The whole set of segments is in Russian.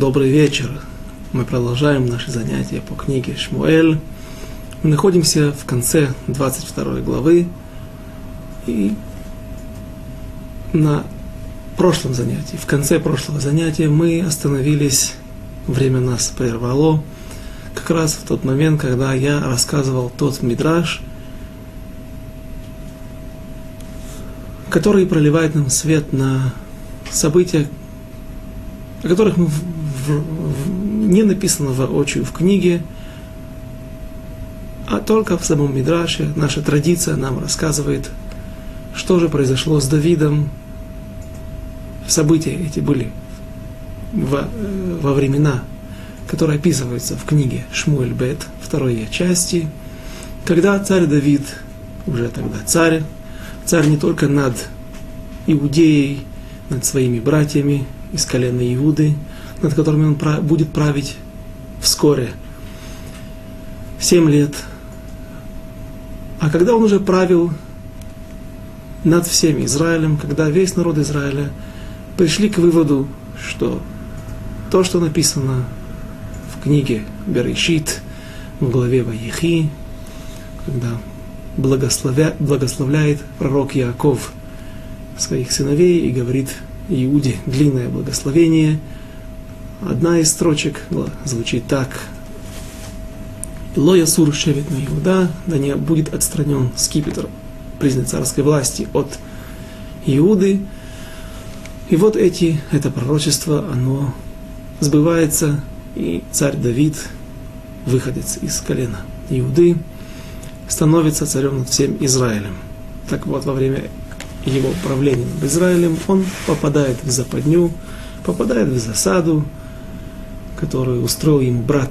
Добрый вечер. Мы продолжаем наши занятия по книге Шмуэль. Мы находимся в конце 22 главы. И на прошлом занятии, в конце прошлого занятия мы остановились, время нас прервало, как раз в тот момент, когда я рассказывал тот мидраж, который проливает нам свет на события, о которых мы в, не написано воочию в книге, а только в самом Мидраше наша традиция нам рассказывает, что же произошло с Давидом. События эти были во, во времена, которые описываются в книге Шмуэль Бет, второй части, когда царь Давид, уже тогда царь, царь не только над Иудеей, над своими братьями из колена Иуды, над которыми он будет править вскоре. Семь лет. А когда он уже правил над всем Израилем, когда весь народ Израиля пришли к выводу, что то, что написано в книге Берешит, в главе Ваехи, когда благословя, благословляет пророк Яков своих сыновей и говорит Иуде длинное благословение. Одна из строчек звучит так. Лоя сур шевет на Иуда, да не будет отстранен скипетр признак царской власти от Иуды. И вот эти, это пророчество, оно сбывается, и царь Давид, выходец из колена Иуды, становится царем над всем Израилем. Так вот, во время его правления над Израилем, он попадает в западню, попадает в засаду, которую устроил ему брат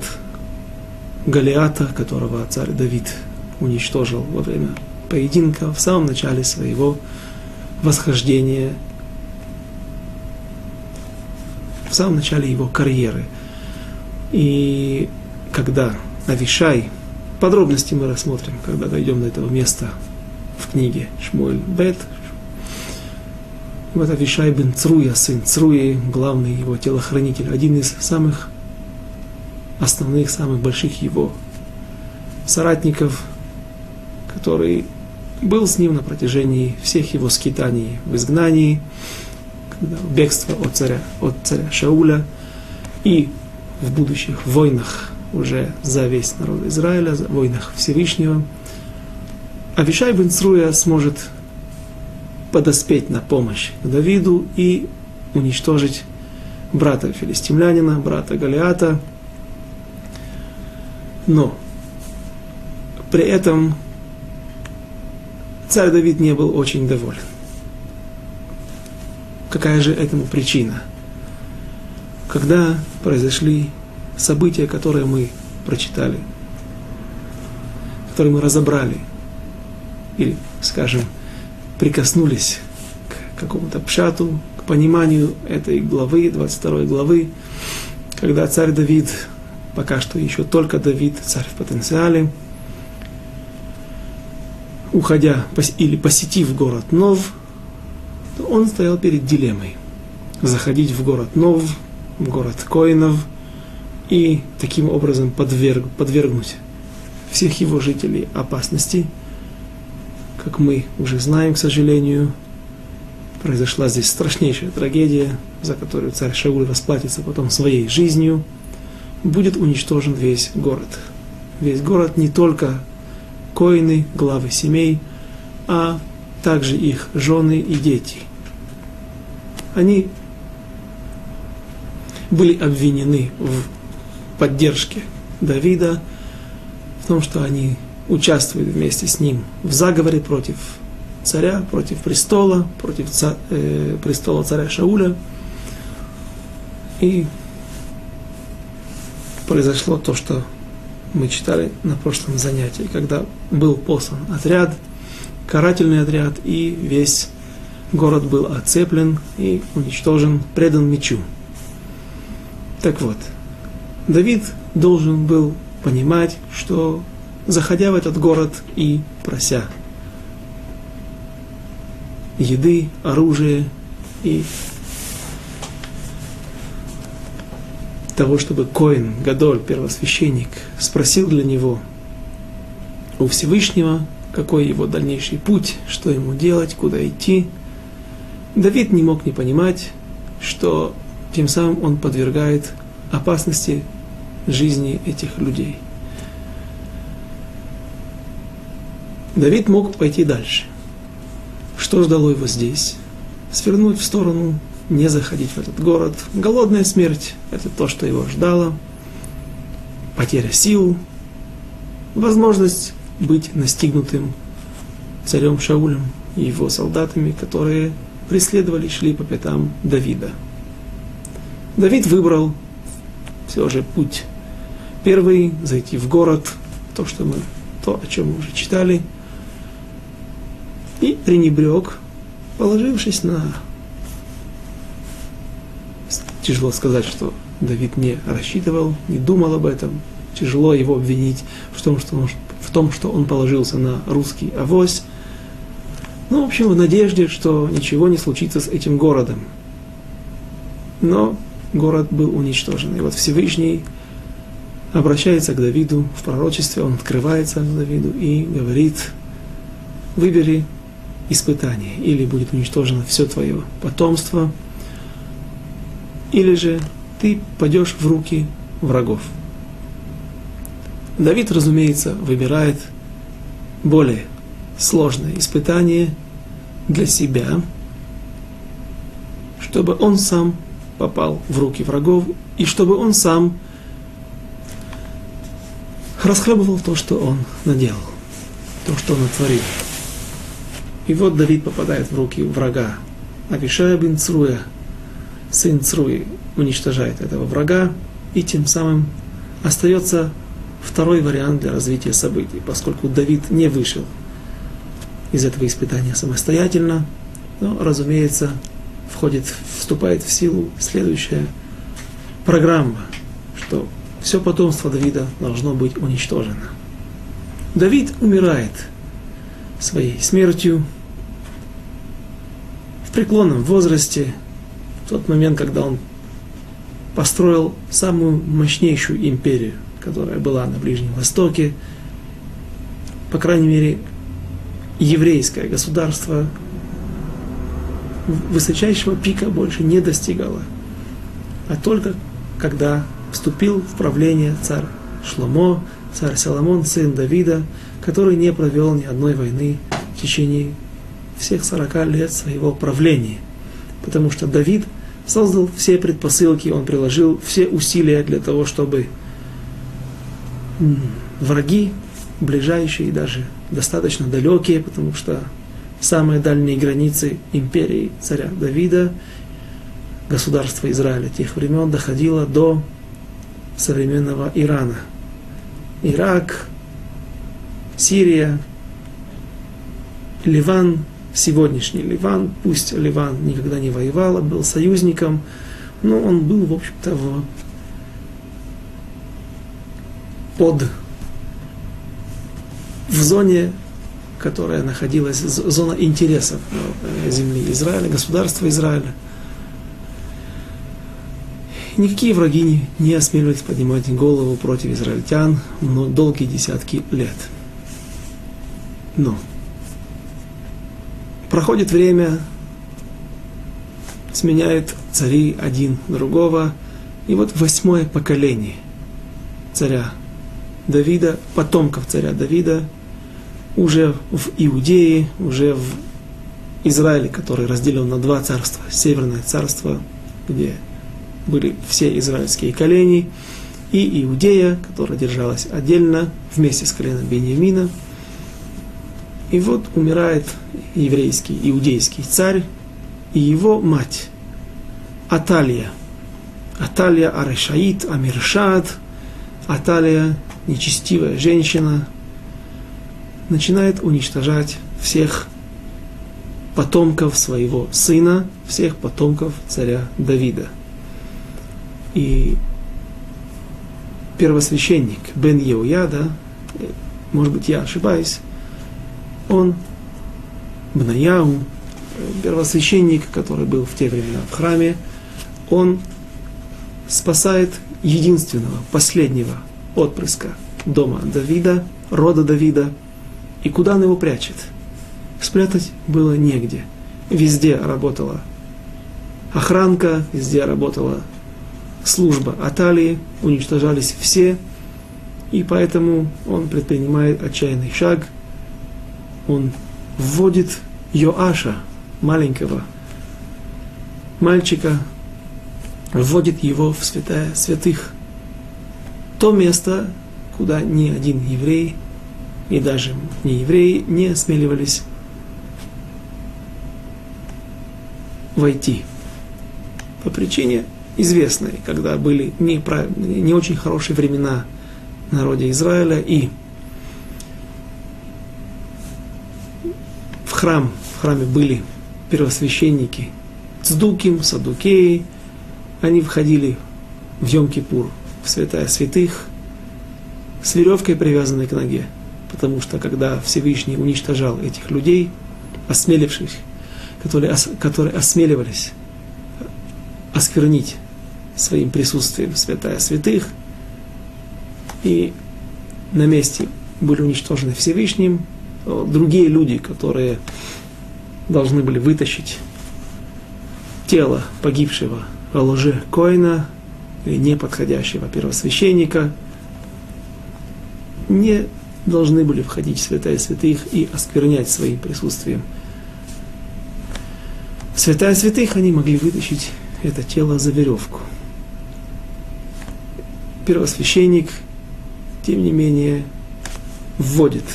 Галиата, которого царь Давид уничтожил во время поединка в самом начале своего восхождения, в самом начале его карьеры. И когда Авишай, подробности мы рассмотрим, когда дойдем до этого места в книге Шмуэль Бет, вот Авишай бен Цруя, сын Цруи, главный его телохранитель, один из самых основных, самых больших его соратников, который был с ним на протяжении всех его скитаний в изгнании, бегства от царя, от царя Шауля и в будущих войнах уже за весь народ Израиля, за войнах Всевышнего. Авишай бен Цруя сможет подоспеть на помощь Давиду и уничтожить брата филистимлянина, брата Галиата. Но при этом царь Давид не был очень доволен. Какая же этому причина? Когда произошли события, которые мы прочитали, которые мы разобрали, или, скажем, прикоснулись к какому-то пшату, к пониманию этой главы, 22 главы, когда царь Давид, пока что еще только Давид, царь в потенциале, уходя или посетив город Нов, он стоял перед дилеммой. Заходить в город Нов, в город Коинов, и таким образом подверг, подвергнуть всех его жителей опасности – как мы уже знаем, к сожалению, произошла здесь страшнейшая трагедия, за которую царь Шауль расплатится потом своей жизнью. Будет уничтожен весь город. Весь город не только коины, главы семей, а также их жены и дети. Они были обвинены в поддержке Давида, в том, что они участвует вместе с ним в заговоре против царя, против престола, против ца, э, престола царя Шауля. И произошло то, что мы читали на прошлом занятии, когда был послан отряд, карательный отряд, и весь город был оцеплен и уничтожен, предан мечу. Так вот, Давид должен был понимать, что заходя в этот город и прося еды, оружие и того, чтобы Коин, Гадоль, первосвященник, спросил для него у Всевышнего, какой его дальнейший путь, что ему делать, куда идти. Давид не мог не понимать, что тем самым он подвергает опасности жизни этих людей. Давид мог пойти дальше. Что ждало его здесь? Свернуть в сторону, не заходить в этот город. Голодная смерть – это то, что его ждало. Потеря сил, возможность быть настигнутым царем Шаулем и его солдатами, которые преследовали, шли по пятам Давида. Давид выбрал все же путь первый, зайти в город, то, что мы, то, о чем мы уже читали, и пренебрег, положившись на... Тяжело сказать, что Давид не рассчитывал, не думал об этом. Тяжело его обвинить в том, что он, в том, что он положился на русский авось. Ну, в общем, в надежде, что ничего не случится с этим городом. Но город был уничтожен. И вот Всевышний обращается к Давиду в пророчестве, он открывается к Давиду и говорит, выбери испытание, или будет уничтожено все твое потомство, или же ты пойдешь в руки врагов. Давид, разумеется, выбирает более сложное испытание для себя, чтобы он сам попал в руки врагов, и чтобы он сам расхлебывал то, что он наделал, то, что он натворил. И вот Давид попадает в руки врага. Авишая бин Цруя, сын Цруи, уничтожает этого врага, и тем самым остается второй вариант для развития событий, поскольку Давид не вышел из этого испытания самостоятельно, но, разумеется, входит, вступает в силу следующая программа, что все потомство Давида должно быть уничтожено. Давид умирает своей смертью в преклонном возрасте, тот момент, когда он построил самую мощнейшую империю, которая была на Ближнем Востоке, по крайней мере, еврейское государство высочайшего пика больше не достигало, а только когда вступил в правление царь Шломо, царь Соломон, сын Давида, который не провел ни одной войны в течение всех 40 лет своего правления. Потому что Давид создал все предпосылки, он приложил все усилия для того, чтобы враги, ближайшие и даже достаточно далекие, потому что самые дальние границы империи царя Давида, государства Израиля тех времен доходило до современного Ирана. Ирак, Сирия, Ливан, сегодняшний Ливан, пусть Ливан никогда не воевал, а был союзником, но он был, в общем-то, в, под в зоне которая находилась, зона интересов э, земли Израиля, государства Израиля. Никакие враги не, не осмеливались поднимать голову против израильтян долгие десятки лет. Но проходит время, сменяют цари один другого, и вот восьмое поколение царя Давида, потомков царя Давида, уже в Иудее, уже в Израиле, который разделен на два царства. Северное царство, где были все израильские колени, и Иудея, которая держалась отдельно вместе с коленом Бениамина. И вот умирает еврейский, иудейский царь и его мать Аталия. Аталия Арешаит, Амиршад, Аталия, нечестивая женщина, начинает уничтожать всех потомков своего сына, всех потомков царя Давида. И первосвященник Бен Еуяда, может быть, я ошибаюсь, он, Бнаяу, первосвященник, который был в те времена в храме, он спасает единственного, последнего отпрыска дома Давида, рода Давида. И куда он его прячет? Спрятать было негде. Везде работала охранка, везде работала служба Аталии, уничтожались все, и поэтому он предпринимает отчаянный шаг, он вводит Йоаша, маленького мальчика, вводит его в святая святых. То место, куда ни один еврей и даже не евреи не осмеливались войти. По причине известной, когда были не, очень хорошие времена в народе Израиля и храм, в храме были первосвященники Цдуким, Садукеи, они входили в Йом-Кипур, в святая святых, с веревкой, привязанной к ноге. Потому что когда Всевышний уничтожал этих людей, осмеливших, которые, которые осмеливались осквернить своим присутствием святая святых, и на месте были уничтожены Всевышним, другие люди, которые должны были вытащить тело погибшего лже Коина, неподходящего первосвященника, не должны были входить в святая святых и осквернять своим присутствием. Святая святых они могли вытащить это тело за веревку. Первосвященник, тем не менее, вводит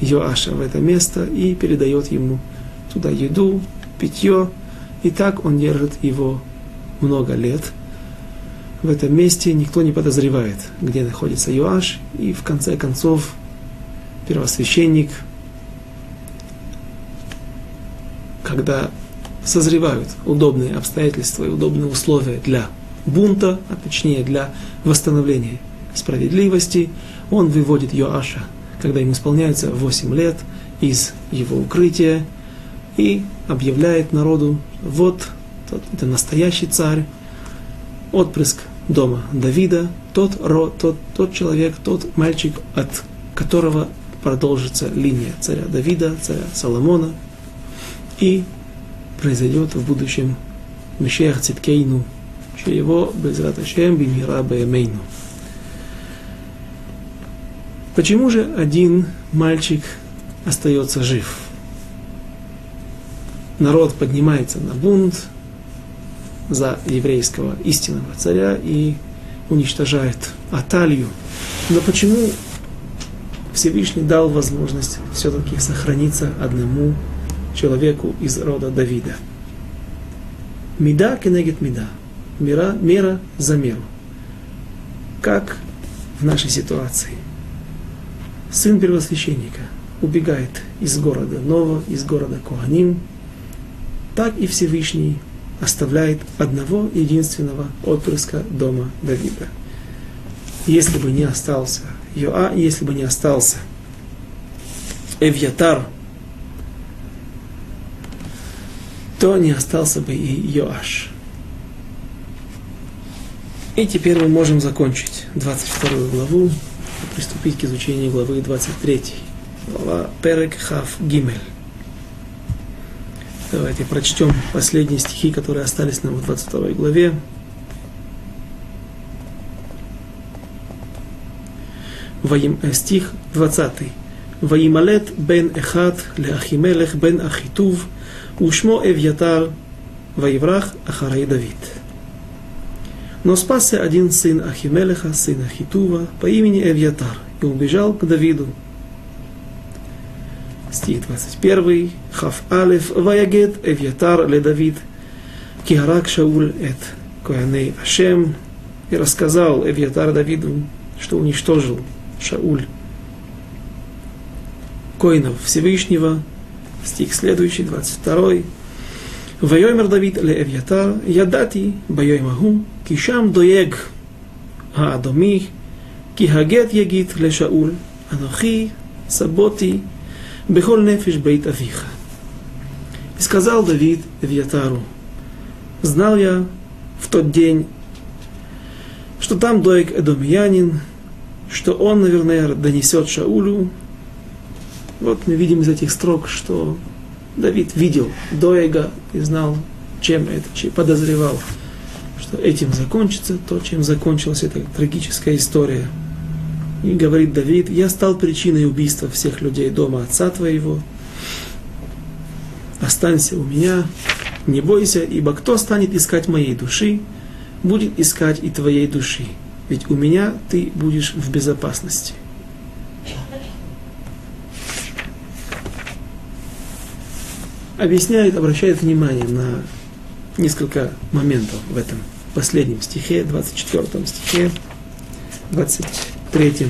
Йоаша в это место и передает ему туда еду, питье, и так он держит его много лет. В этом месте никто не подозревает, где находится Йоаш, и в конце концов первосвященник, когда созревают удобные обстоятельства и удобные условия для бунта, а точнее для восстановления справедливости, он выводит Йоаша, когда ему исполняется 8 лет, из его укрытия и объявляет народу, вот тот, это настоящий царь, отпрыск дома Давида, тот, род, тот, тот человек, тот мальчик, от которого продолжится линия царя Давида, царя Соломона, и произойдет в будущем Мешех Циткейну, что его Безрат Ашем Бимира Баемейну. Почему же один мальчик остается жив? Народ поднимается на бунт за еврейского истинного царя и уничтожает Аталью. Но почему Всевышний дал возможность все-таки сохраниться одному человеку из рода Давида. Меда кенегет меда. Мера, мера за меру. Как в нашей ситуации. Сын первосвященника убегает из города Нова, из города Куаним, так и Всевышний оставляет одного единственного отпрыска дома Давида. Если бы не остался Йоа, если бы не остался Эвьятар, то не остался бы и Йоаш. И теперь мы можем закончить 22 главу приступить к изучению главы 23. Глава Перек Хав Гимель. Давайте прочтем последние стихи, которые остались нам в 22 главе. Э, стих 20. Ваималет бен Эхат леахимелех бен Ахитув – Ушмо Эвьятар Ваеврах Ахарай Давид. Но спасся один сын Ахимелеха, сын Ахитува, по имени Эвьятар, и убежал к Давиду. Стих 21. Хав Алеф Ваягет Эвьятар ле Давид. Киарак Шауль эт Кояней Ашем. И рассказал Эвьятар Давиду, что уничтожил Шауль. Коинов Всевышнего. Стих следующий, 22. Вайомер Давид ле Эвьятар. Ядати Байоймагу. כי שם דויג האדומי, כי הגט יגיד לשאול, אנוכי סבותי בכל нефиш бейт авиха. И сказал Давид Эвьятару, знал я в тот день, что там Доек Эдомиянин, что он, наверное, донесет Шаулю. Вот мы видим из этих строк, что Давид видел Доега и знал, чем это, чем подозревал, что этим закончится то, чем закончилась эта трагическая история. И говорит Давид, я стал причиной убийства всех людей дома отца твоего. Останься у меня, не бойся, ибо кто станет искать моей души, будет искать и твоей души. Ведь у меня ты будешь в безопасности. Объясняет, обращает внимание на несколько моментов в этом последнем стихе, 24 стихе, 23.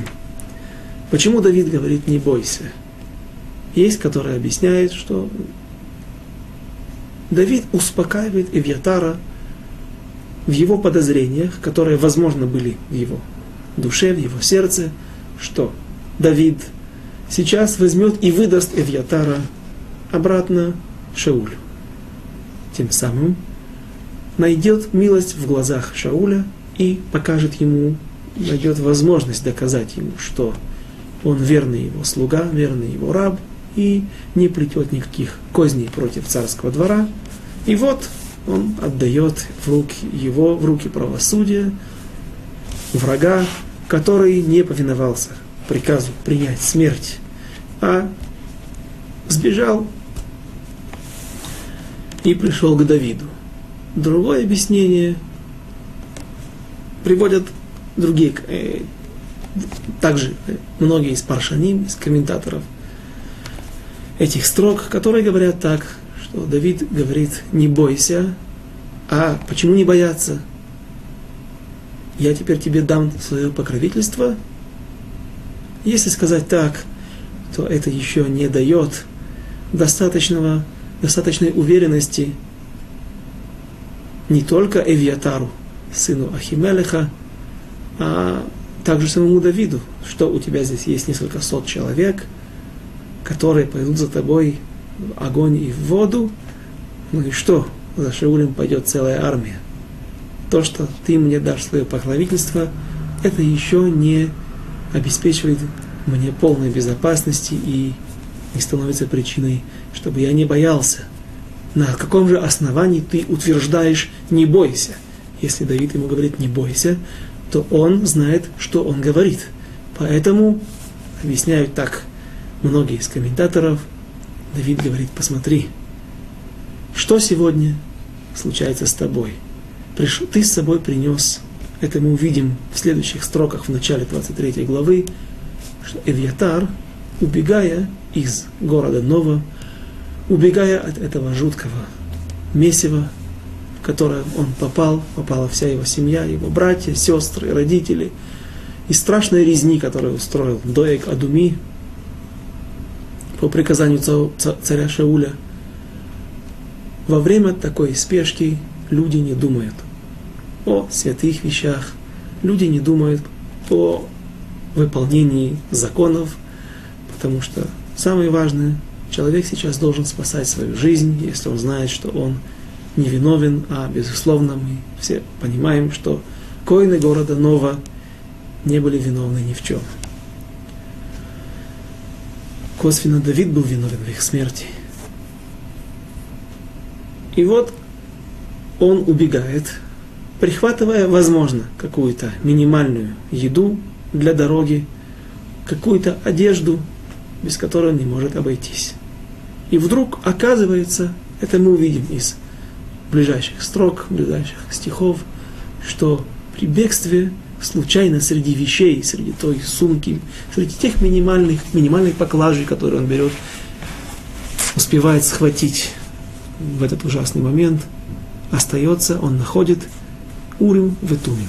Почему Давид говорит «не бойся»? Есть, который объясняет, что Давид успокаивает Эвьятара в его подозрениях, которые, возможно, были в его душе, в его сердце, что Давид сейчас возьмет и выдаст Эвьятара обратно Шаулю. Тем самым найдет милость в глазах Шауля и покажет ему, найдет возможность доказать ему, что он верный его слуга, верный его раб, и не плетет никаких козней против царского двора. И вот он отдает в руки его, в руки правосудия, врага, который не повиновался приказу принять смерть, а сбежал и пришел к Давиду. Другое объяснение приводят другие, э, также многие из паршаним, из комментаторов этих строк, которые говорят так, что Давид говорит, не бойся, а почему не бояться? Я теперь тебе дам свое покровительство. Если сказать так, то это еще не дает достаточного, достаточной уверенности не только Эвиатару, сыну Ахимелеха, а также самому Давиду, что у тебя здесь есть несколько сот человек, которые пойдут за тобой в огонь и в воду, ну и что, за Шаулем пойдет целая армия. То, что ты мне дашь свое покровительство, это еще не обеспечивает мне полной безопасности и не становится причиной, чтобы я не боялся. На каком же основании ты утверждаешь «не бойся»? Если Давид ему говорит «не бойся», то он знает, что он говорит. Поэтому, объясняют так многие из комментаторов, Давид говорит, посмотри, что сегодня случается с тобой? Ты с собой принес, это мы увидим в следующих строках в начале 23 главы, что Эвьятар, убегая из города Нова, убегая от этого жуткого месива, в которое он попал, попала вся его семья, его братья, сестры, родители, и страшной резни, которую устроил Доек Адуми по приказанию царя Шауля – во время такой спешки люди не думают о святых вещах, люди не думают о выполнении законов, потому что самое важное, человек сейчас должен спасать свою жизнь, если он знает, что он невиновен, а безусловно мы все понимаем, что коины города Нова не были виновны ни в чем. Косвенно Давид был виновен в их смерти – и вот он убегает, прихватывая, возможно, какую-то минимальную еду для дороги, какую-то одежду, без которой он не может обойтись. И вдруг оказывается, это мы увидим из ближайших строк, ближайших стихов, что при бегстве случайно среди вещей, среди той сумки, среди тех минимальных, минимальных поклажей, которые он берет, успевает схватить в этот ужасный момент остается, он находит Урим Ветумим.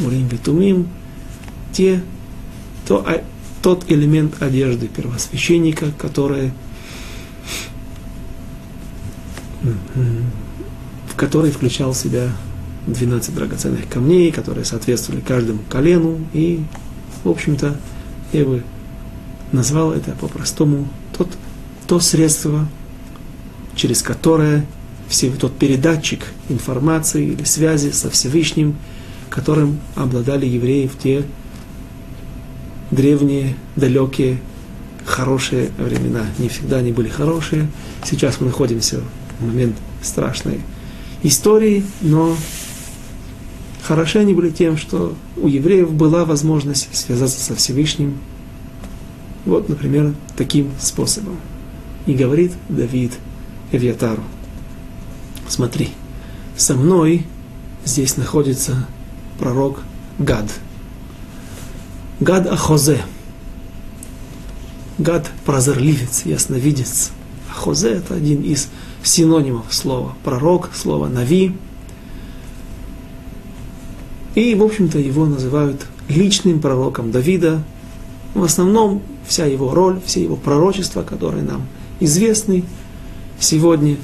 Урим Ветумим, те, то, а, тот элемент одежды первосвященника, который, в который включал в себя 12 драгоценных камней, которые соответствовали каждому колену. И, в общем-то, я бы назвал это по-простому тот, то средство, через которое все, тот передатчик информации или связи со Всевышним которым обладали евреи в те древние, далекие, хорошие времена. Не всегда они были хорошие. Сейчас мы находимся момент страшной истории, но хороши они были тем, что у евреев была возможность связаться со Всевышним. Вот, например, таким способом. И говорит Давид Эвиатару, смотри, со мной здесь находится пророк Гад. Гад Ахозе. Гад прозорливец, ясновидец. Ахозе это один из синонимов слова пророк, слова нави. И, в общем-то, его называют личным пророком Давида. В основном вся его роль, все его пророчества, которые нам известны сегодня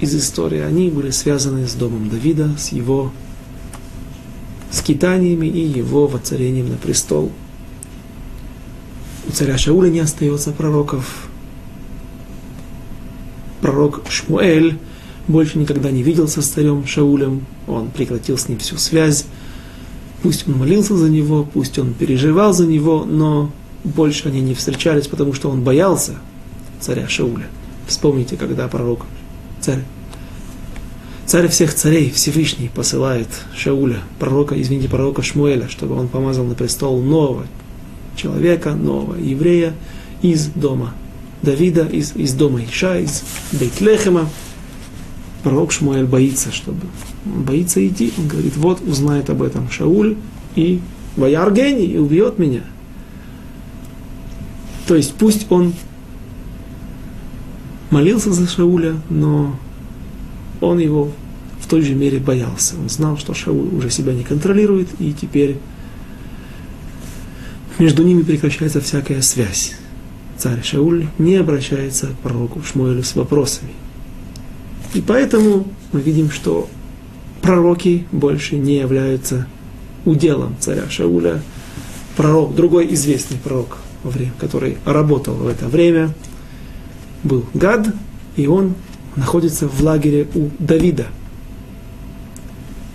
из истории, они были связаны с домом Давида, с его скитаниями и его воцарением на престол. У царя Шауля не остается пророков. Пророк Шмуэль больше никогда не виделся с царем Шаулем, он прекратил с ним всю связь. Пусть он молился за него, пусть он переживал за него, но больше они не встречались, потому что он боялся царя Шауля. Вспомните, когда пророк, царь Царь всех царей, Всевышний, посылает Шауля, пророка, извините, пророка Шмуэля, чтобы он помазал на престол нового человека, нового еврея из дома Давида, из, из дома Иша, из Бейтлехема. Пророк Шмуэль боится, чтобы боится идти. Он говорит, вот узнает об этом Шауль и Ваяргени и убьет меня. То есть пусть он молился за Шауля, но он его в той же мере боялся. Он знал, что Шауль уже себя не контролирует, и теперь между ними прекращается всякая связь. Царь Шауль не обращается к пророку Шмуэлю с вопросами. И поэтому мы видим, что пророки больше не являются уделом царя Шауля. Пророк, другой известный пророк, который работал в это время, был Гад, и он находится в лагере у Давида.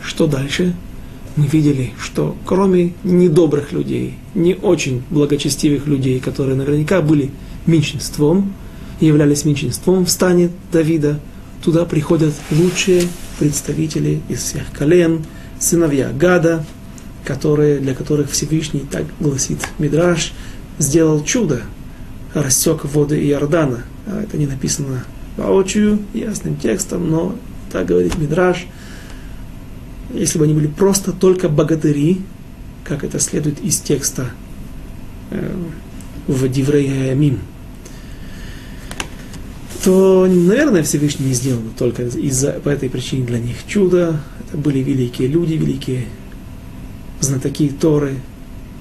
Что дальше? Мы видели, что кроме недобрых людей, не очень благочестивых людей, которые наверняка были меньшинством, являлись меньшинством в стане Давида, туда приходят лучшие представители из всех колен, сыновья Гада, которые, для которых Всевышний, так гласит Мидраш, сделал чудо, рассек воды Иордана. А это не написано воочию, ясным текстом, но так говорит Мидраш, если бы они были просто только богатыри, как это следует из текста э, в Диврей Мим, то, наверное, Всевышний не сделал только из-за, по этой причине для них чудо. Это были великие люди, великие знатоки Торы.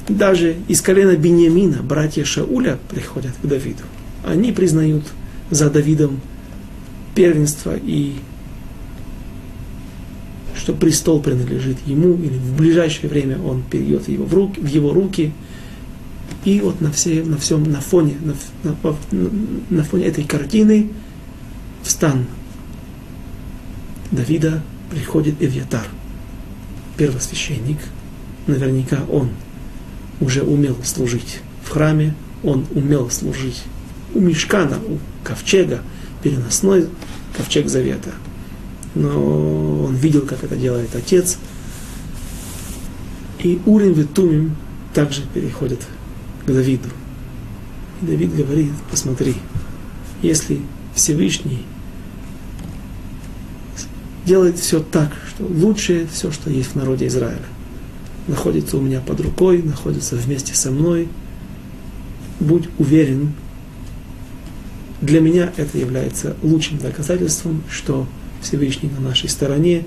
Даже из колена Бениамина братья Шауля приходят к Давиду. Они признают за Давидом первенство и что престол принадлежит ему, или в ближайшее время он перейдет его в, руки, в его руки. И вот на, все, на всем, на фоне, на, на, на фоне этой картины в стан Давида приходит Эвьятар, первосвященник. Наверняка он уже умел служить в храме, он умел служить у Мешкана, у ковчега, переносной ковчег завета. Но он видел, как это делает отец. И Урим и Тумим также переходят к Давиду. И Давид говорит, посмотри, если Всевышний делает все так, что лучшее все, что есть в народе Израиля, находится у меня под рукой, находится вместе со мной, будь уверен, для меня это является лучшим доказательством, что Всевышний на нашей стороне,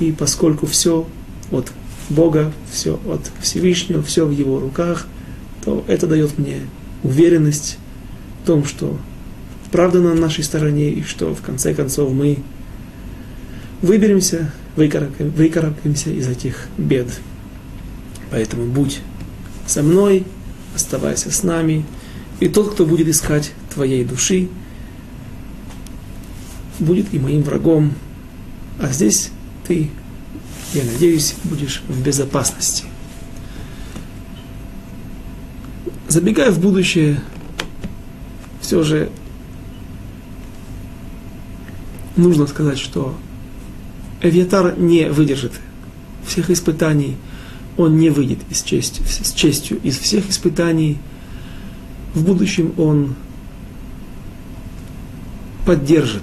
и поскольку все от Бога, все от Всевышнего, все в Его руках, то это дает мне уверенность в том, что правда на нашей стороне, и что в конце концов мы выберемся, выкарабкаемся из этих бед. Поэтому будь со мной, оставайся с нами, и тот, кто будет искать твоей души, будет и моим врагом. А здесь ты я надеюсь, будешь в безопасности. Забегая в будущее, все же нужно сказать, что Эвьятар не выдержит всех испытаний, он не выйдет из чести, с честью из всех испытаний. В будущем он поддержит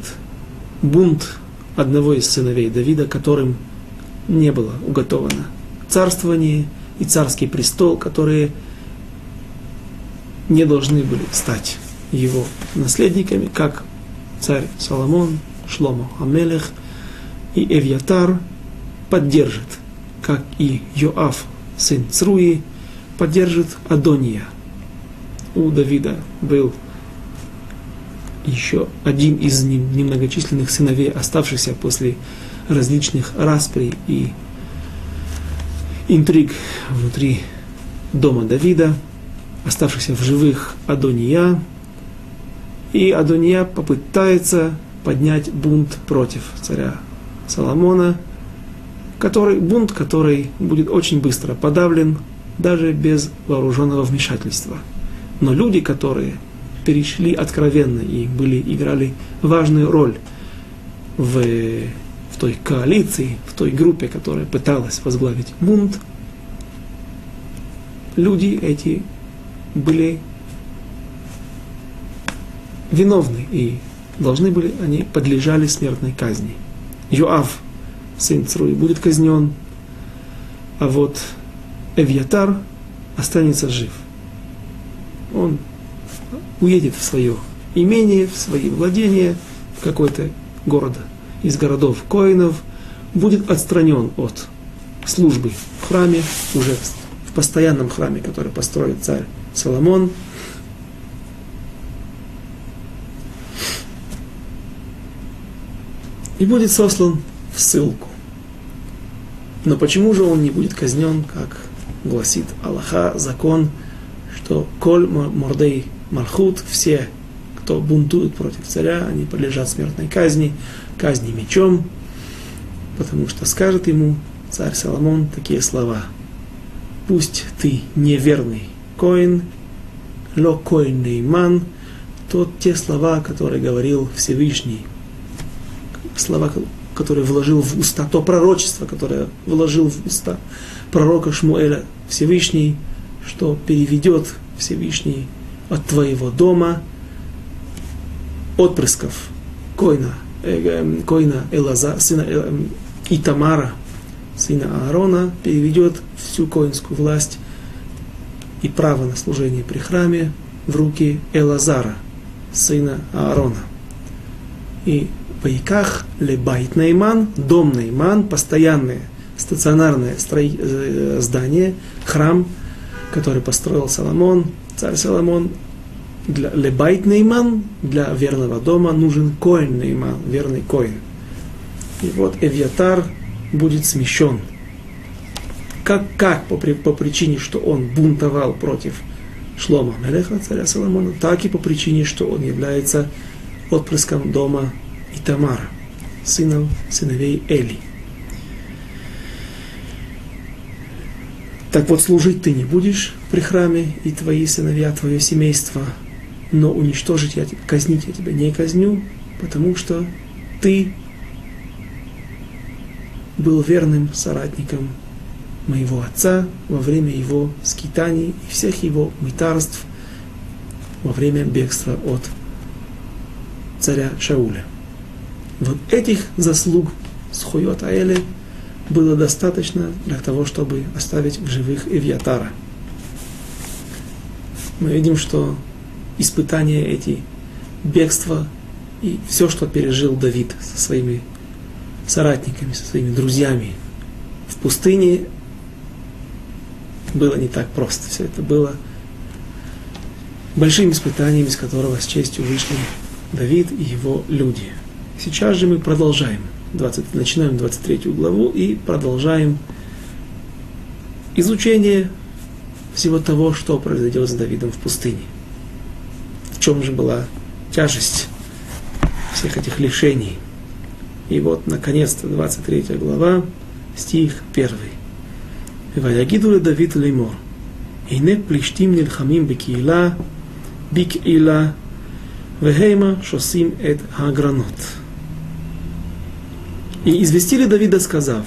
бунт одного из сыновей Давида, которым не было уготовано царствование и царский престол, которые не должны были стать его наследниками, как царь Соломон, Шломо Амелех и Эвьятар поддержит, как и Йоав, сын Цруи, поддержит Адония. У Давида был еще один из немногочисленных сыновей, оставшихся после различных расприй и интриг внутри дома Давида, оставшихся в живых Адония. И Адония попытается поднять бунт против царя Соломона, который, бунт, который будет очень быстро подавлен, даже без вооруженного вмешательства. Но люди, которые перешли откровенно и были, играли важную роль в, в той коалиции, в той группе, которая пыталась возглавить бунт, люди эти были виновны и должны были, они подлежали смертной казни. Йоав, сын Цруи, будет казнен, а вот Эвьятар останется жив. Он уедет в свое имение, в свои владения, в какой-то город из городов Коинов, будет отстранен от службы в храме, уже в постоянном храме, который построит царь Соломон. И будет сослан в ссылку. Но почему же он не будет казнен, как гласит Аллаха, закон, что коль мордей Мархут, все, кто бунтует против царя, они подлежат смертной казни, казни мечом, потому что скажет ему царь Соломон такие слова. Пусть ты неверный коин, ло коин нейман, то те слова, которые говорил Всевышний, слова, которые вложил в уста, то пророчество, которое вложил в уста пророка Шмуэля Всевышний, что переведет Всевышний от твоего дома отпрысков Коина, э, э, Коина Элаза, сына э, Итамара, сына Аарона, переведет всю коинскую власть и право на служение при храме в руки Элазара, сына Аарона. И Вайках Лебайт Найман, дом Найман, постоянное стационарное э, здание, храм, который построил Соломон, царь Соломон, для Лебайт Нейман, для верного дома нужен Коин Нейман, верный Коин. И вот Эвьятар будет смещен. Как, как по, по причине, что он бунтовал против Шлома Мелеха, царя Соломона, так и по причине, что он является отпрыском дома Итамара, сыном сыновей Эли. Так вот, служить ты не будешь при храме, и твои сыновья, твое семейство, но уничтожить я тебя, казнить я тебя не казню, потому что ты был верным соратником моего отца во время его скитаний и всех его мытарств во время бегства от царя Шауля. Вот этих заслуг с Хуйот было достаточно для того, чтобы оставить в живых Ивьятара. Мы видим, что испытания эти, бегство и все, что пережил Давид со своими соратниками, со своими друзьями в пустыне, было не так просто. Все это было большим испытанием, из которого с честью вышли Давид и его люди. Сейчас же мы продолжаем. 20, начинаем 23 главу и продолжаем изучение всего того, что произойдет с Давидом в пустыне чем же была тяжесть всех этих лишений. И вот, наконец-то, 23 глава, стих 1. «Ваягиду Давид леймор, ине плештим нельхамим бекиила, бикиила, вегейма шосим эт агранот». И известили Давида, сказав,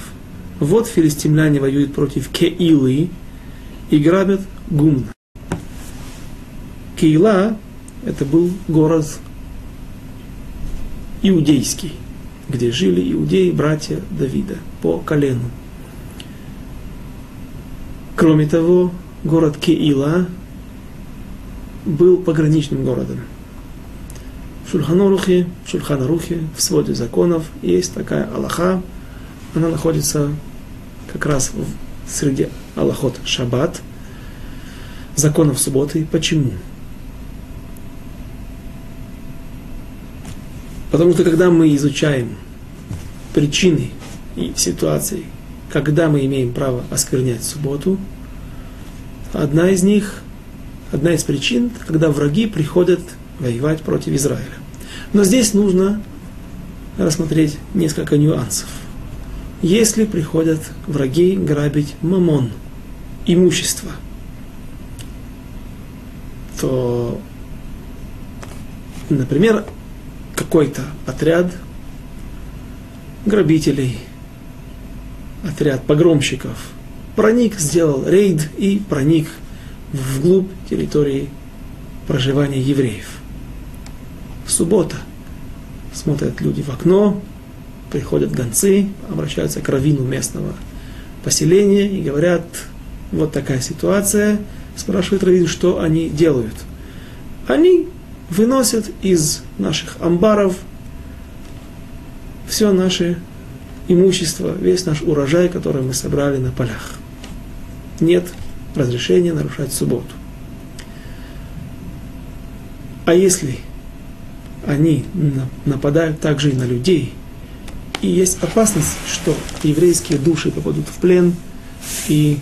«Вот филистимляне воюют против Кеилы и грабят гум. Кеила это был город иудейский, где жили иудеи, братья Давида, по колену. Кроме того, город Кеила был пограничным городом. В Шульханорухе, Шульханарухе, в своде законов есть такая Аллаха. Она находится как раз в, среди Аллахот Шаббат, законов субботы. Почему? Потому что когда мы изучаем причины и ситуации, когда мы имеем право осквернять субботу, одна из них, одна из причин, когда враги приходят воевать против Израиля. Но здесь нужно рассмотреть несколько нюансов. Если приходят враги грабить мамон, имущество, то, например, какой-то отряд грабителей, отряд погромщиков проник, сделал рейд и проник вглубь территории проживания евреев. Суббота. Смотрят люди в окно, приходят гонцы, обращаются к раввину местного поселения и говорят, вот такая ситуация. Спрашивают раввин, что они делают. Они выносят из наших амбаров все наше имущество, весь наш урожай, который мы собрали на полях. Нет разрешения нарушать субботу. А если они нападают также и на людей, и есть опасность, что еврейские души попадут в плен и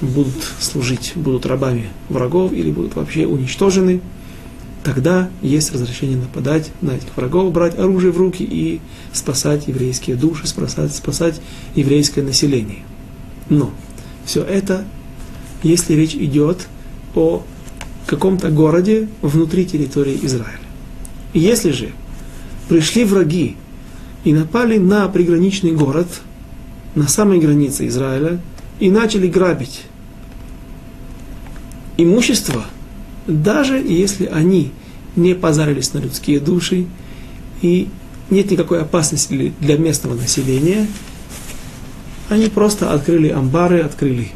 будут служить, будут рабами врагов или будут вообще уничтожены – тогда есть разрешение нападать на этих врагов, брать оружие в руки и спасать еврейские души, спасать, спасать еврейское население. Но все это, если речь идет о каком-то городе внутри территории Израиля. Если же пришли враги и напали на приграничный город, на самой границе Израиля, и начали грабить имущество – даже если они не позарились на людские души и нет никакой опасности для местного населения, они просто открыли амбары, открыли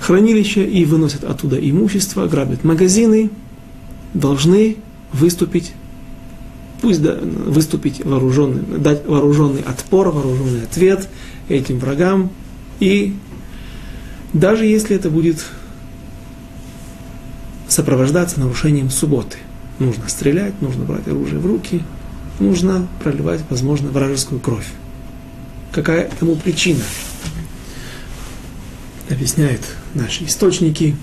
хранилища и выносят оттуда имущество, грабят магазины, должны выступить, пусть да, выступить вооруженный, дать вооруженный отпор, вооруженный ответ этим врагам. И даже если это будет сопровождаться нарушением субботы. Нужно стрелять, нужно брать оружие в руки, нужно проливать, возможно, вражескую кровь. Какая тому причина? Объясняют наши источники,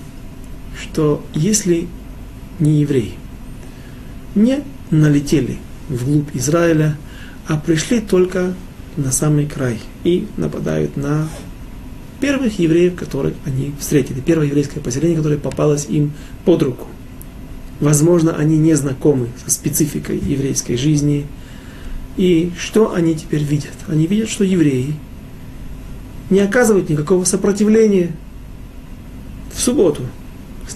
что если не евреи не налетели вглубь Израиля, а пришли только на самый край и нападают на первых евреев, которых они встретили, первое еврейское поселение, которое попалось им под руку. Возможно, они не знакомы со спецификой еврейской жизни. И что они теперь видят? Они видят, что евреи не оказывают никакого сопротивления в субботу.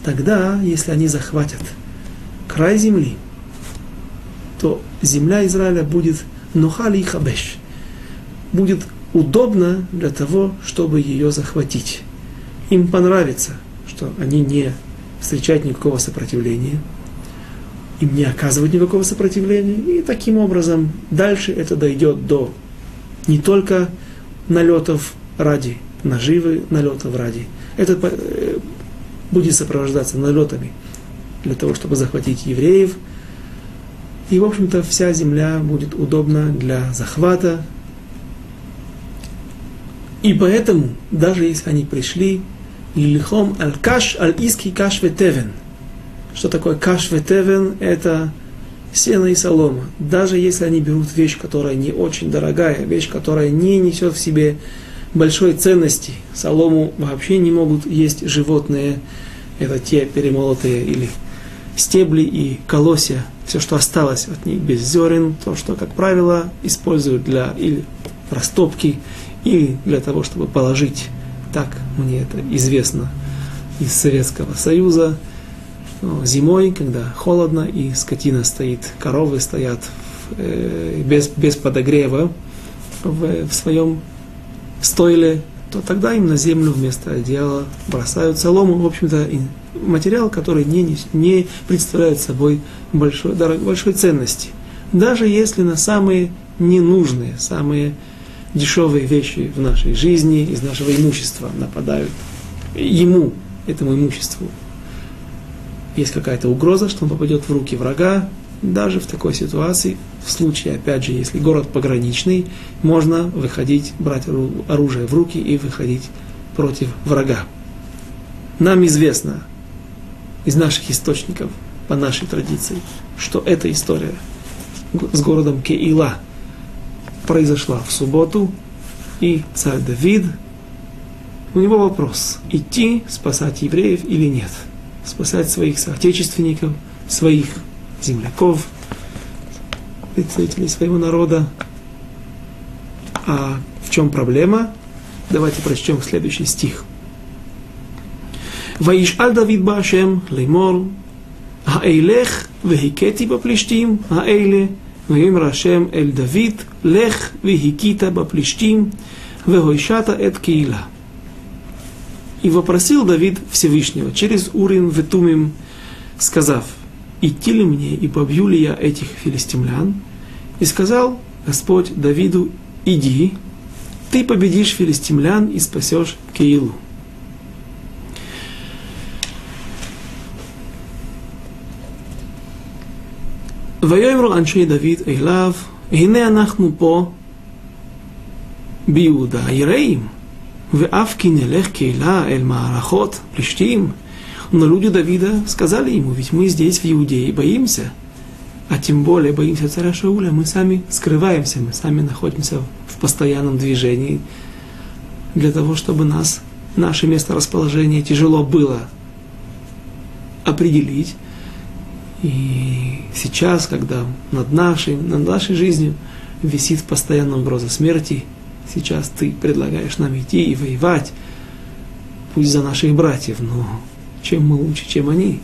Тогда, если они захватят край земли, то земля Израиля будет нохали и хабеш, будет удобно для того, чтобы ее захватить. Им понравится, что они не встречают никакого сопротивления, им не оказывают никакого сопротивления, и таким образом дальше это дойдет до не только налетов ради наживы, налетов ради. Это э, будет сопровождаться налетами для того, чтобы захватить евреев. И, в общем-то, вся земля будет удобна для захвата, и поэтому, даже если они пришли, Лилихом аль-каш аль-иски каш ветевен. Что такое каш ветевен? Это сено и солома, даже если они берут вещь, которая не очень дорогая, вещь, которая не несет в себе большой ценности, солому вообще не могут есть животные, это те перемолотые или стебли и колосья, все, что осталось от них без зерен, то, что, как правило, используют для или растопки, или для того, чтобы положить, так мне это известно из Советского Союза, зимой, когда холодно и скотина стоит, коровы стоят э, без, без подогрева в, в своем стойле, то тогда им на землю вместо одеяла бросают солому. В общем-то, материал, который не, не представляет собой большой, большой ценности. Даже если на самые ненужные, самые дешевые вещи в нашей жизни, из нашего имущества нападают. Ему, этому имуществу, есть какая-то угроза, что он попадет в руки врага, даже в такой ситуации, в случае, опять же, если город пограничный, можно выходить, брать оружие в руки и выходить против врага. Нам известно из наших источников, по нашей традиции, что эта история с городом Кеила произошла в субботу, и царь Давид, у него вопрос, идти спасать евреев или нет – спасать своих соотечественников, своих земляков, представителей своего народа. А в чем проблема? Давайте прочтем следующий стих. וישאל דוד בהשם לאמור, האלך והכיתי בפלישתים האלה, ויאמר השם אל דוד, לך והכית בפלישתים, והושעת את קהילה. И вопросил Давид Всевышнего через Урим Ветумим, сказав, идти ли мне и побью ли я этих филистимлян? И сказал Господь Давиду, иди, ты победишь филистимлян и спасешь Киилу. ויאמרו אנשי דוד אליו, הנה אנחנו פה ביהודה יראים. ואף כי נלך קהילה אל מערכות плештим, но люди Давида сказали ему, ведь мы здесь в Иудее боимся, а тем более боимся царя Шауля, мы сами скрываемся, мы сами находимся в постоянном движении для того, чтобы нас, наше место расположения тяжело было определить. И сейчас, когда над нашей, над нашей жизнью висит постоянная угроза смерти, Сейчас ты предлагаешь нам идти и воевать, пусть за наших братьев, но чем мы лучше, чем они?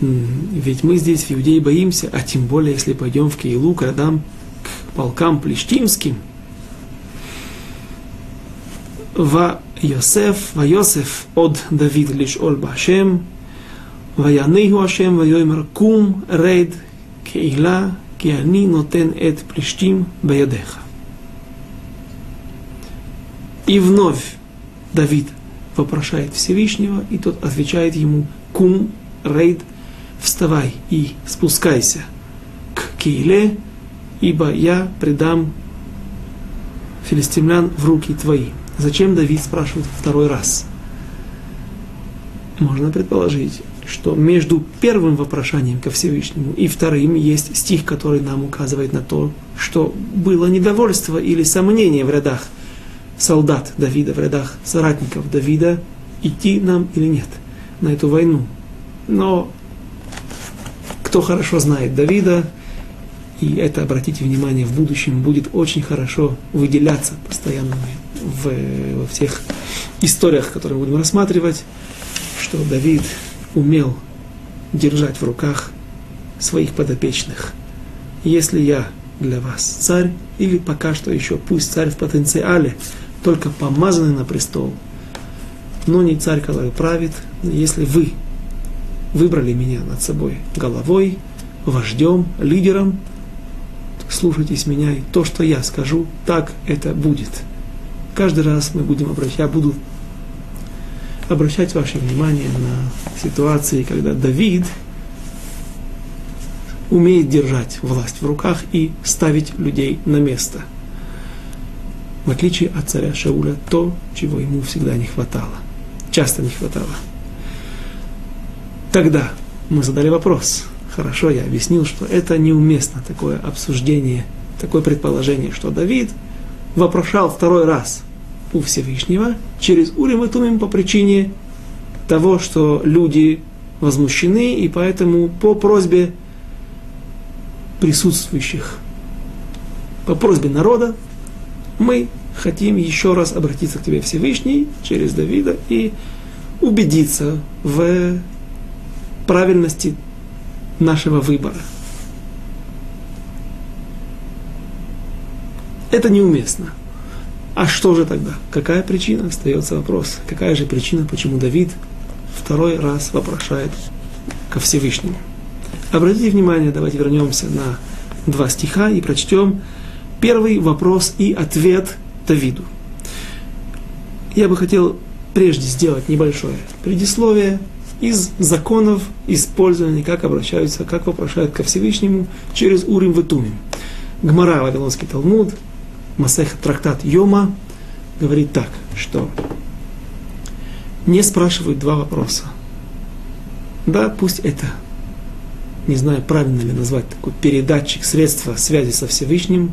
Ведь мы здесь в Иудее боимся, а тем более, если пойдем в Киилу, к родам, к полкам плештимским. Ва Йосеф, ва Йосеф от Давид лишь Оль Башем, Ваянейгу Ашем, Вайоймар Кум, Рейд, Кейла, Киани, Нотен, Эд, Плештим, Баядеха. И вновь Давид вопрошает Всевышнего, и тот отвечает ему «Кум, рейд, вставай и спускайся к Кииле, ибо я предам филистимлян в руки твои». Зачем Давид спрашивает второй раз? Можно предположить, что между первым вопрошанием ко Всевышнему и вторым есть стих, который нам указывает на то, что было недовольство или сомнение в рядах солдат Давида, в рядах соратников Давида, идти нам или нет на эту войну. Но кто хорошо знает Давида, и это, обратите внимание, в будущем будет очень хорошо выделяться постоянно в, во всех историях, которые будем рассматривать, что Давид умел держать в руках своих подопечных. Если я для вас царь, или пока что еще пусть царь в потенциале, только помазанный на престол, но не царь, который правит, если вы выбрали меня над собой головой, вождем, лидером, слушайтесь меня, и то, что я скажу, так это будет. Каждый раз мы будем обращать, я буду обращать ваше внимание на ситуации, когда Давид умеет держать власть в руках и ставить людей на место. В отличие от царя Шауля, то, чего ему всегда не хватало. Часто не хватало. Тогда мы задали вопрос, хорошо я объяснил, что это неуместно, такое обсуждение, такое предположение, что Давид вопрошал второй раз у Всевышнего через Урим и Тумим по причине того, что люди возмущены, и поэтому по просьбе присутствующих, по просьбе народа, мы хотим еще раз обратиться к тебе, Всевышний, через Давида и убедиться в правильности нашего выбора. Это неуместно. А что же тогда? Какая причина? Остается вопрос. Какая же причина, почему Давид второй раз вопрошает ко Всевышнему? Обратите внимание, давайте вернемся на два стиха и прочтем первый вопрос и ответ Давиду. Я бы хотел прежде сделать небольшое предисловие из законов использования, как обращаются, как вопрошают ко Всевышнему через Урим Ветумим. Гмара, Вавилонский Талмуд, Масех трактат Йома, говорит так, что не спрашивают два вопроса. Да, пусть это, не знаю, правильно ли назвать, такой передатчик, средства связи со Всевышним.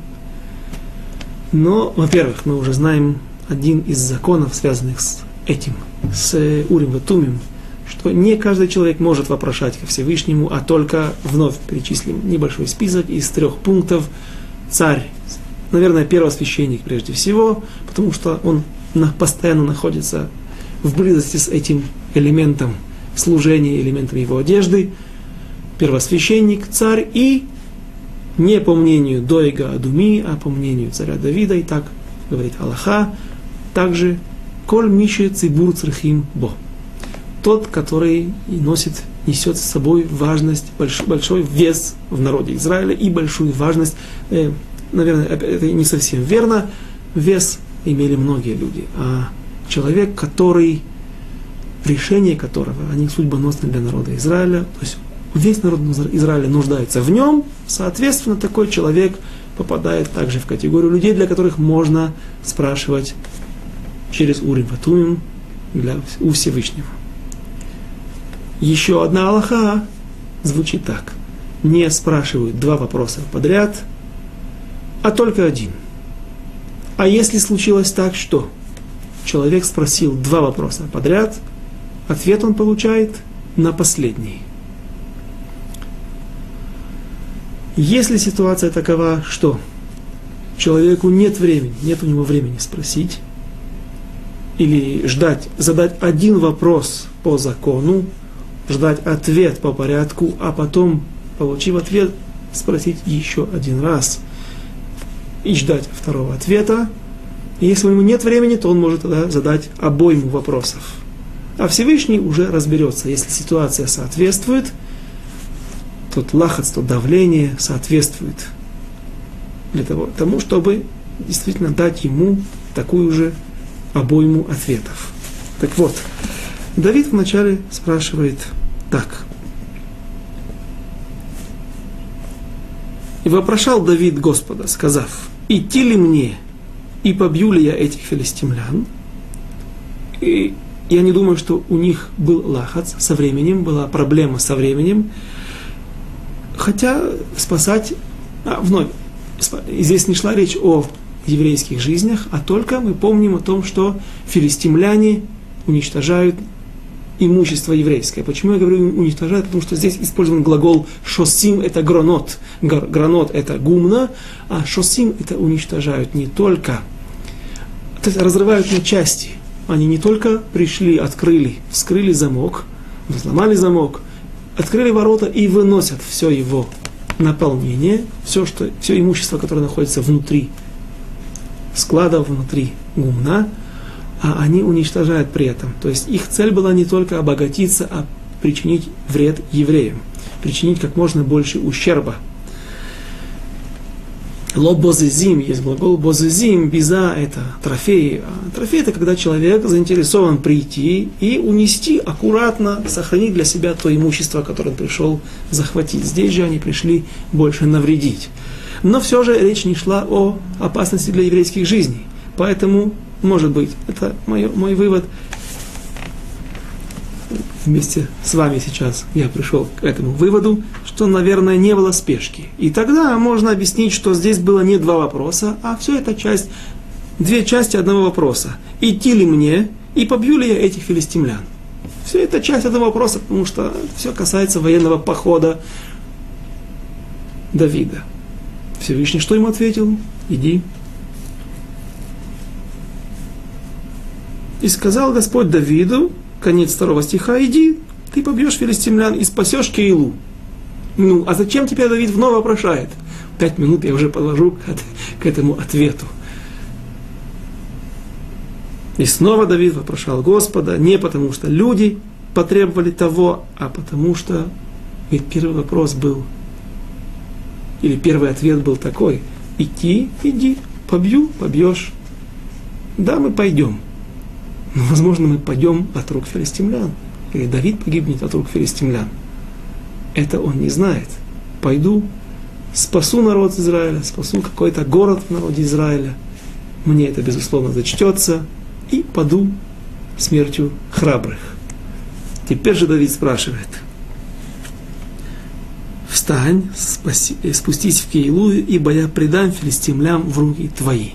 Но, во-первых, мы уже знаем один из законов, связанных с этим, с Урим Ватумим, что не каждый человек может вопрошать ко Всевышнему, а только вновь перечислим небольшой список из трех пунктов. Царь, наверное, первосвященник прежде всего, потому что он постоянно находится в близости с этим элементом служения, элементом его одежды. Первосвященник, царь и, не по мнению Доига Адуми, а по мнению царя Давида, и так говорит Аллаха, также Коль Миши Цибур Црхим Бо тот, который носит, несет с собой важность, большой, большой вес в народе Израиля и большую важность, э, наверное, это не совсем верно, вес имели многие люди, а человек, который, решение которого, они судьбоносны для народа Израиля, то есть весь народ Израиля нуждается в нем, соответственно, такой человек попадает также в категорию людей, для которых можно спрашивать через Урим Ватумим для, у Всевышнего. Еще одна Аллаха звучит так. Не спрашивают два вопроса подряд, а только один. А если случилось так, что человек спросил два вопроса подряд, ответ он получает на последний. Если ситуация такова, что человеку нет времени, нет у него времени спросить, или ждать, задать один вопрос по закону, ждать ответ по порядку, а потом, получив ответ, спросить еще один раз и ждать второго ответа. И если у него нет времени, то он может тогда задать обойму вопросов. А Всевышний уже разберется, если ситуация соответствует, тот лахац, то давление соответствует для того, тому, чтобы действительно дать ему такую же обойму ответов. Так вот, Давид вначале спрашивает так. И вопрошал Давид Господа, сказав, идти ли мне и побью ли я этих филистимлян? И я не думаю, что у них был лахац со временем, была проблема со временем. Хотя спасать, а, вновь, здесь не шла речь о еврейских жизнях, а только мы помним о том, что филистимляне уничтожают имущество еврейское. Почему я говорю уничтожают? Потому что здесь использован глагол шосим это гранот. Гранот это гумна, а шосим это уничтожают не только, то есть разрывают на части. Они не только пришли, открыли, вскрыли замок, взломали замок, открыли ворота и выносят все его наполнение, все, что, все имущество, которое находится внутри складов, внутри гумна, а они уничтожают при этом. То есть их цель была не только обогатиться, а причинить вред евреям, причинить как можно больше ущерба. Ло бозезим, есть глагол бозезим, биза это трофей. А трофей это когда человек заинтересован прийти и унести аккуратно, сохранить для себя то имущество, которое он пришел захватить. Здесь же они пришли больше навредить. Но все же речь не шла о опасности для еврейских жизней. Поэтому может быть, это мой, мой вывод. вместе с вами сейчас я пришел к этому выводу, что, наверное, не было спешки. И тогда можно объяснить, что здесь было не два вопроса, а все это часть, две части одного вопроса. Идти ли мне и побью ли я этих филистимлян? Все это часть этого вопроса, потому что все касается военного похода Давида. Всевышний что ему ответил? Иди. И сказал Господь Давиду, конец второго стиха, иди, ты побьешь филистимлян и спасешь Кейлу. Ну, а зачем теперь Давид вновь вопрошает? Пять минут я уже подвожу к, к этому ответу. И снова Давид вопрошал Господа, не потому что люди потребовали того, а потому что ведь первый вопрос был, или первый ответ был такой, идти, иди, побью, побьешь. Да, мы пойдем. Но, возможно, мы пойдем от рук филистимлян. Или Давид погибнет от рук филистимлян. Это он не знает. Пойду, спасу народ Израиля, спасу какой-то город в народе Израиля. Мне это, безусловно, зачтется. И паду смертью храбрых. Теперь же Давид спрашивает. Встань, спаси, спустись в Кейлу, ибо я предам филистимлям в руки твои.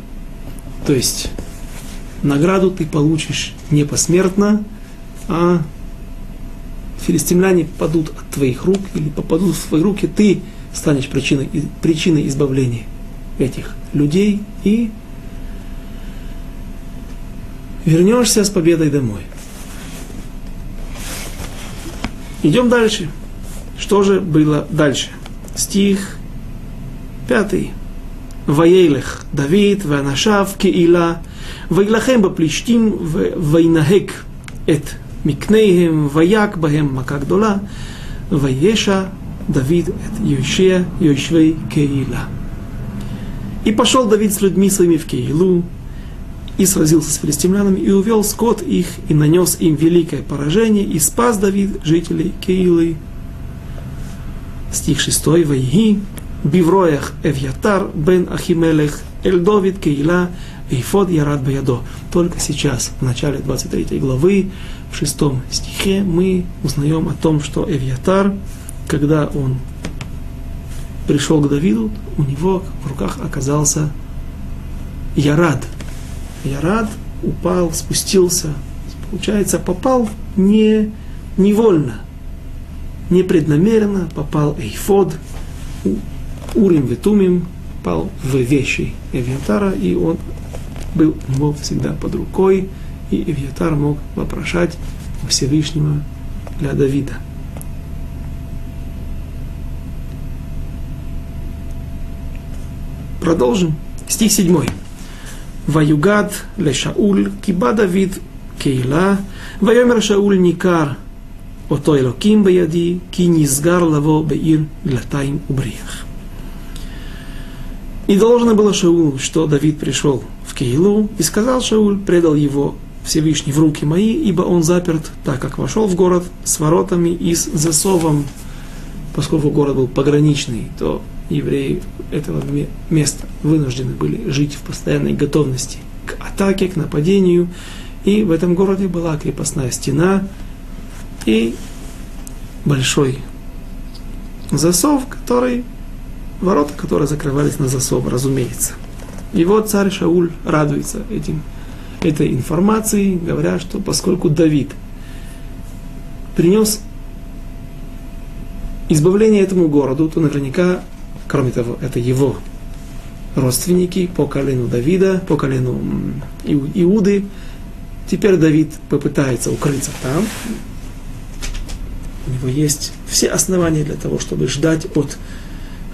То есть, награду ты получишь не посмертно, а филистимляне падут от твоих рук или попадут в твои руки, ты станешь причиной, причиной избавления этих людей и вернешься с победой домой. Идем дальше. Что же было дальше? Стих пятый. Ваейлех Давид, Ванашав, Киила, Вайлахем бапличтим вайнагек эт микнейхем ваяк бахем макагдола ваеша Давид эт Йошия Йошвей кейла И пошел Давид с людьми своими в кейлу и сразился с филистимлянами, и увел скот их, и нанес им великое поражение, и спас Давид жителей кейлы Стих 6. Вайги, Бивроях Эвьятар, Бен Ахимелех, Эльдовид кейла Эйфод Ярад Баядо. Только сейчас, в начале 23 главы, в шестом стихе, мы узнаем о том, что Эвьятар, когда он пришел к Давиду, у него в руках оказался Ярад. Ярад упал, спустился. Получается, попал не невольно, непреднамеренно, попал Эйфод, Урим Ветумим, попал в вещи Эвиатара, и он был у него всегда под рукой, и Ивьятар мог вопрошать Всевышнего для Давида. Продолжим. Стих 7. Ваюгад лешауль киба Давид кейла вайомер шауль никар ото элоким баяди ки низгар лаво беир глатаим убриях. И должно было Шаулу, что Давид пришел в Киилу, и сказал Шауль, предал его Всевышний в руки мои, ибо он заперт, так как вошел в город с воротами и с засовом. Поскольку город был пограничный, то евреи этого места вынуждены были жить в постоянной готовности к атаке, к нападению. И в этом городе была крепостная стена и большой засов, который ворота, которые закрывались на засов, разумеется. И вот царь Шауль радуется этим, этой информацией, говоря, что поскольку Давид принес избавление этому городу, то наверняка, кроме того, это его родственники по колену Давида, по колену Иуды. Теперь Давид попытается укрыться там. У него есть все основания для того, чтобы ждать от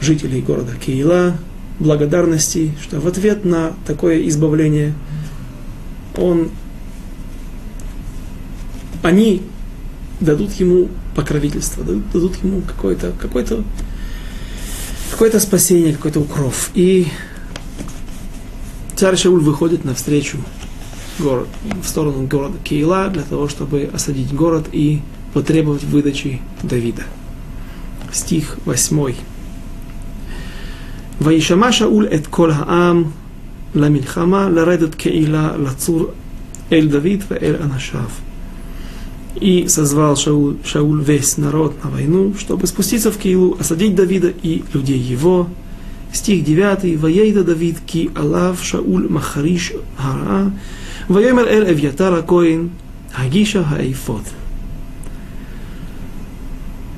жителей города Киила, благодарности, что в ответ на такое избавление он, они дадут ему покровительство, дадут, дадут ему какое-то какое -то, какое -то спасение, какой-то укров. И царь Шауль выходит навстречу город, в сторону города Киила для того, чтобы осадить город и потребовать выдачи Давида. Стих 8. וישמע שאול את כל העם למלחמה, לרדת קהילה, לצור אל דוד ואל אנשיו. И созвал Шауль, Шауль весь народ на войну, чтобы спуститься в Киилу, осадить Давида и людей его. Стих 9. Ваейда Давид ки алав Шауль махариш хара. Ваемер эль Эвьятара Коин Агиша Хаифот.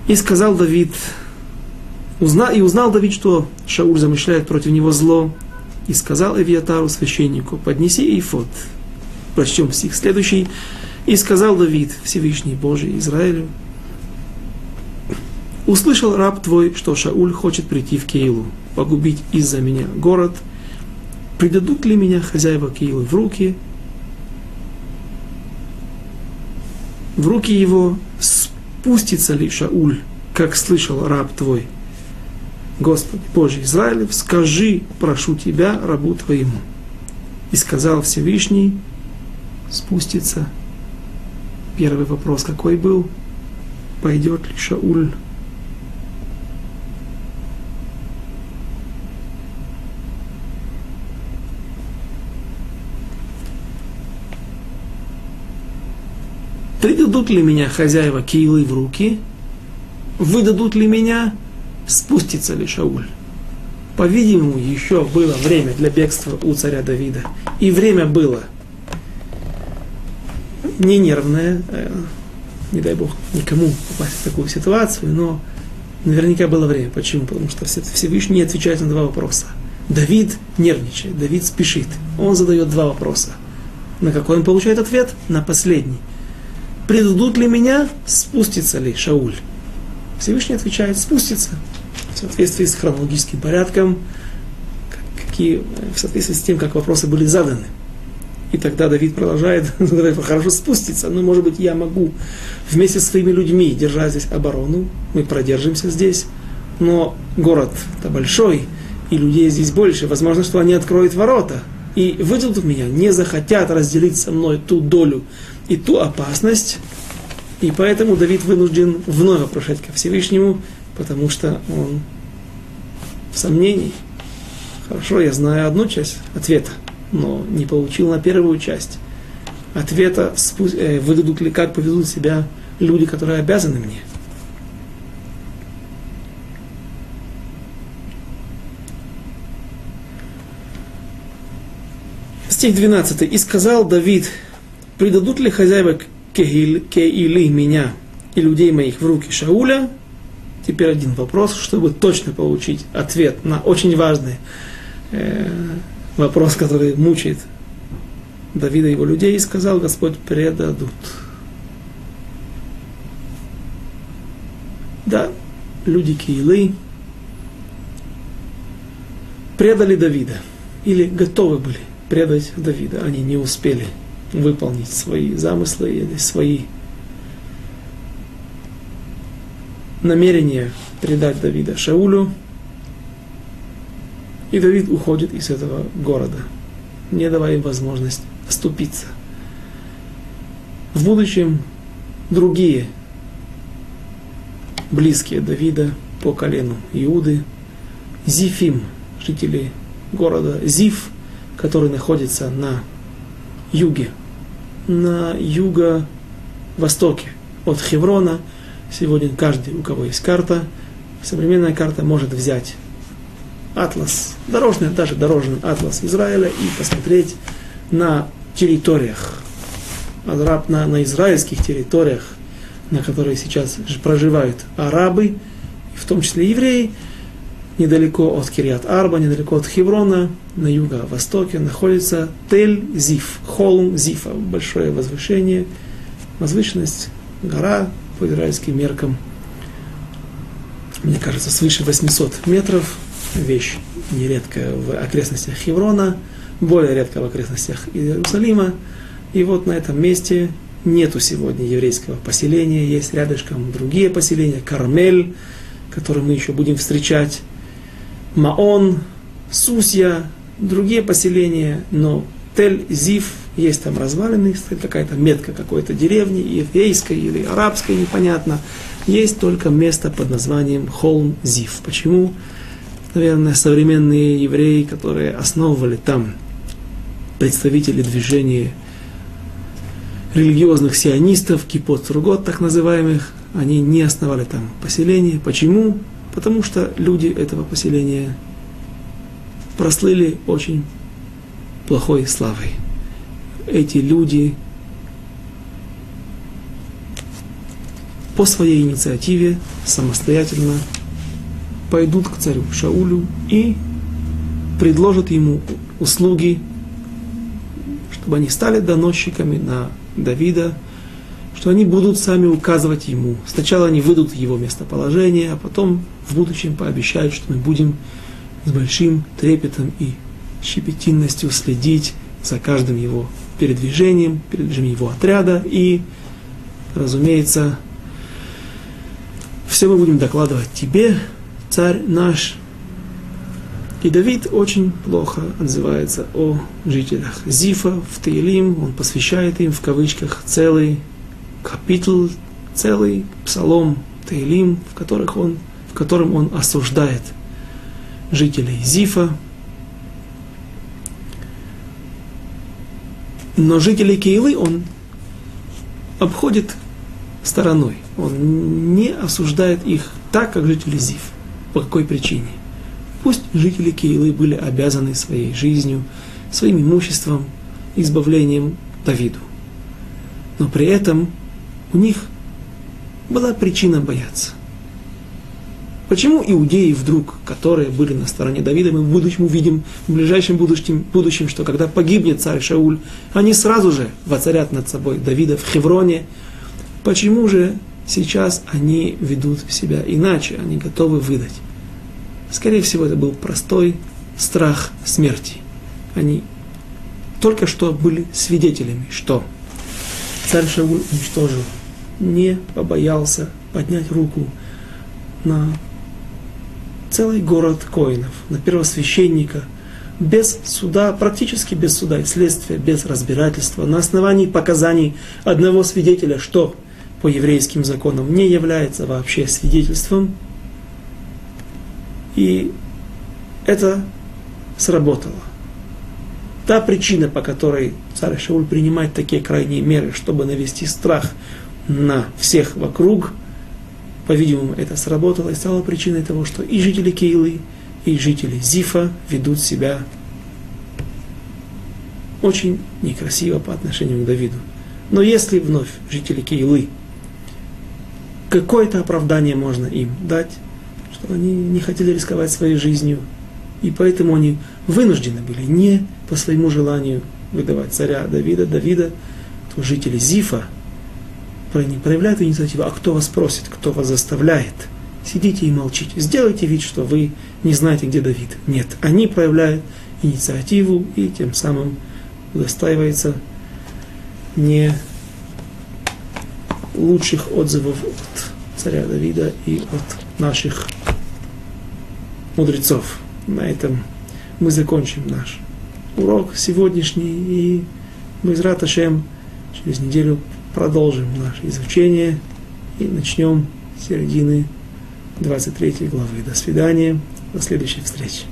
И сказал Давид, узна, и узнал Давид, что Шауль замышляет против него зло, и сказал Эвиатару священнику, поднеси Эйфот. Прочтем стих следующий. И сказал Давид, Всевышний Божий Израилю, услышал раб твой, что Шауль хочет прийти в Киилу, погубить из-за меня город. Предадут ли меня хозяева Киилы в руки? В руки его спустится ли Шауль, как слышал раб твой? Господи, Боже Израилев, скажи, прошу Тебя, рабу Твоему. И сказал Всевышний, спустится. Первый вопрос какой был? Пойдет ли Шауль? Придадут ли меня хозяева Киилы в руки? Выдадут ли меня спустится ли Шауль. По-видимому, еще было время для бегства у царя Давида. И время было не нервное, э, не дай бог никому попасть в такую ситуацию, но наверняка было время. Почему? Потому что Всевышний отвечает на два вопроса. Давид нервничает, Давид спешит. Он задает два вопроса. На какой он получает ответ? На последний. Предадут ли меня, спустится ли Шауль? Всевышний отвечает, спустится в соответствии с хронологическим порядком, какие, в соответствии с тем, как вопросы были заданы. И тогда Давид продолжает, хорошо спуститься, но, может быть, я могу вместе с своими людьми держать здесь оборону, мы продержимся здесь, но город-то большой, и людей здесь больше, возможно, что они откроют ворота и выйдут меня, не захотят разделить со мной ту долю и ту опасность, и поэтому Давид вынужден вновь обращать ко Всевышнему, потому что он в сомнении. Хорошо, я знаю одну часть ответа, но не получил на первую часть ответа, э, выдадут ли, как поведут себя люди, которые обязаны мне. Стих 12. «И сказал Давид, предадут ли хозяева Кеили меня и людей моих в руки Шауля, Теперь один вопрос, чтобы точно получить ответ на очень важный э, вопрос, который мучает Давида и его людей, и сказал Господь, предадут. Да, люди Киилы предали Давида, или готовы были предать Давида, они не успели выполнить свои замыслы или свои намерение предать Давида Шаулю, и Давид уходит из этого города, не давая им возможность оступиться. В будущем другие близкие Давида по колену Иуды, Зифим, жители города Зиф, который находится на юге, на юго-востоке от Хеврона – Сегодня каждый, у кого есть карта, современная карта может взять атлас, дорожный, даже дорожный атлас Израиля и посмотреть на территориях, на, на израильских территориях, на которых сейчас проживают арабы, в том числе евреи, недалеко от Кириат-Арба, недалеко от Хеврона, на юго-востоке находится Тель-Зиф, холм Зифа, большое возвышение, возвышенность, гора, по израильским меркам, мне кажется, свыше 800 метров. Вещь нередкая в окрестностях Хеврона, более редко в окрестностях Иерусалима. И вот на этом месте нету сегодня еврейского поселения, есть рядышком другие поселения, Кармель, которые мы еще будем встречать, Маон, Сусья, другие поселения, но Тель-Зив есть там развалины, какая-то метка какой-то деревни, еврейской или арабской, непонятно. Есть только место под названием Холм Зив. Почему? Наверное, современные евреи, которые основывали там представители движения религиозных сионистов, кипот ругот так называемых, они не основали там поселение. Почему? Потому что люди этого поселения прослыли очень плохой славой. Эти люди по своей инициативе самостоятельно пойдут к царю Шаулю и предложат ему услуги, чтобы они стали доносчиками на Давида, что они будут сами указывать ему. Сначала они выйдут его местоположение, а потом в будущем пообещают, что мы будем с большим трепетом и щепетинностью следить за каждым его передвижением, передвижением его отряда и, разумеется, все мы будем докладывать тебе, царь наш. И Давид очень плохо отзывается о жителях Зифа в Таилим, он посвящает им в кавычках целый капитул, целый псалом Таилим, в, которых он, в котором он осуждает жителей Зифа. Но жителей Кейлы он обходит стороной. Он не осуждает их так, как жители Зиф. По какой причине? Пусть жители Кейлы были обязаны своей жизнью, своим имуществом, избавлением Давиду. Но при этом у них была причина бояться. Почему иудеи вдруг, которые были на стороне Давида, мы в будущем увидим, в ближайшем будущем, будущем, что когда погибнет царь Шауль, они сразу же воцарят над собой Давида в Хевроне. Почему же сейчас они ведут себя иначе, они готовы выдать? Скорее всего, это был простой страх смерти. Они только что были свидетелями, что царь Шауль уничтожил не побоялся поднять руку на целый город коинов, на первосвященника, без суда, практически без суда и следствия, без разбирательства, на основании показаний одного свидетеля, что по еврейским законам не является вообще свидетельством. И это сработало. Та причина, по которой царь Шауль принимает такие крайние меры, чтобы навести страх на всех вокруг. По-видимому, это сработало и стало причиной того, что и жители Кейлы, и жители Зифа ведут себя очень некрасиво по отношению к Давиду. Но если вновь жители Кейлы, какое-то оправдание можно им дать, что они не хотели рисковать своей жизнью, и поэтому они вынуждены были не по своему желанию выдавать царя Давида, Давида, то жители Зифа, не проявляют инициативу, а кто вас просит, кто вас заставляет. Сидите и молчите. Сделайте вид, что вы не знаете, где Давид. Нет, они проявляют инициативу и тем самым удостаивается не лучших отзывов от царя Давида и от наших мудрецов. На этом мы закончим наш урок сегодняшний и мы из Раташем через неделю продолжим наше изучение и начнем с середины 23 главы. До свидания, до следующей встречи.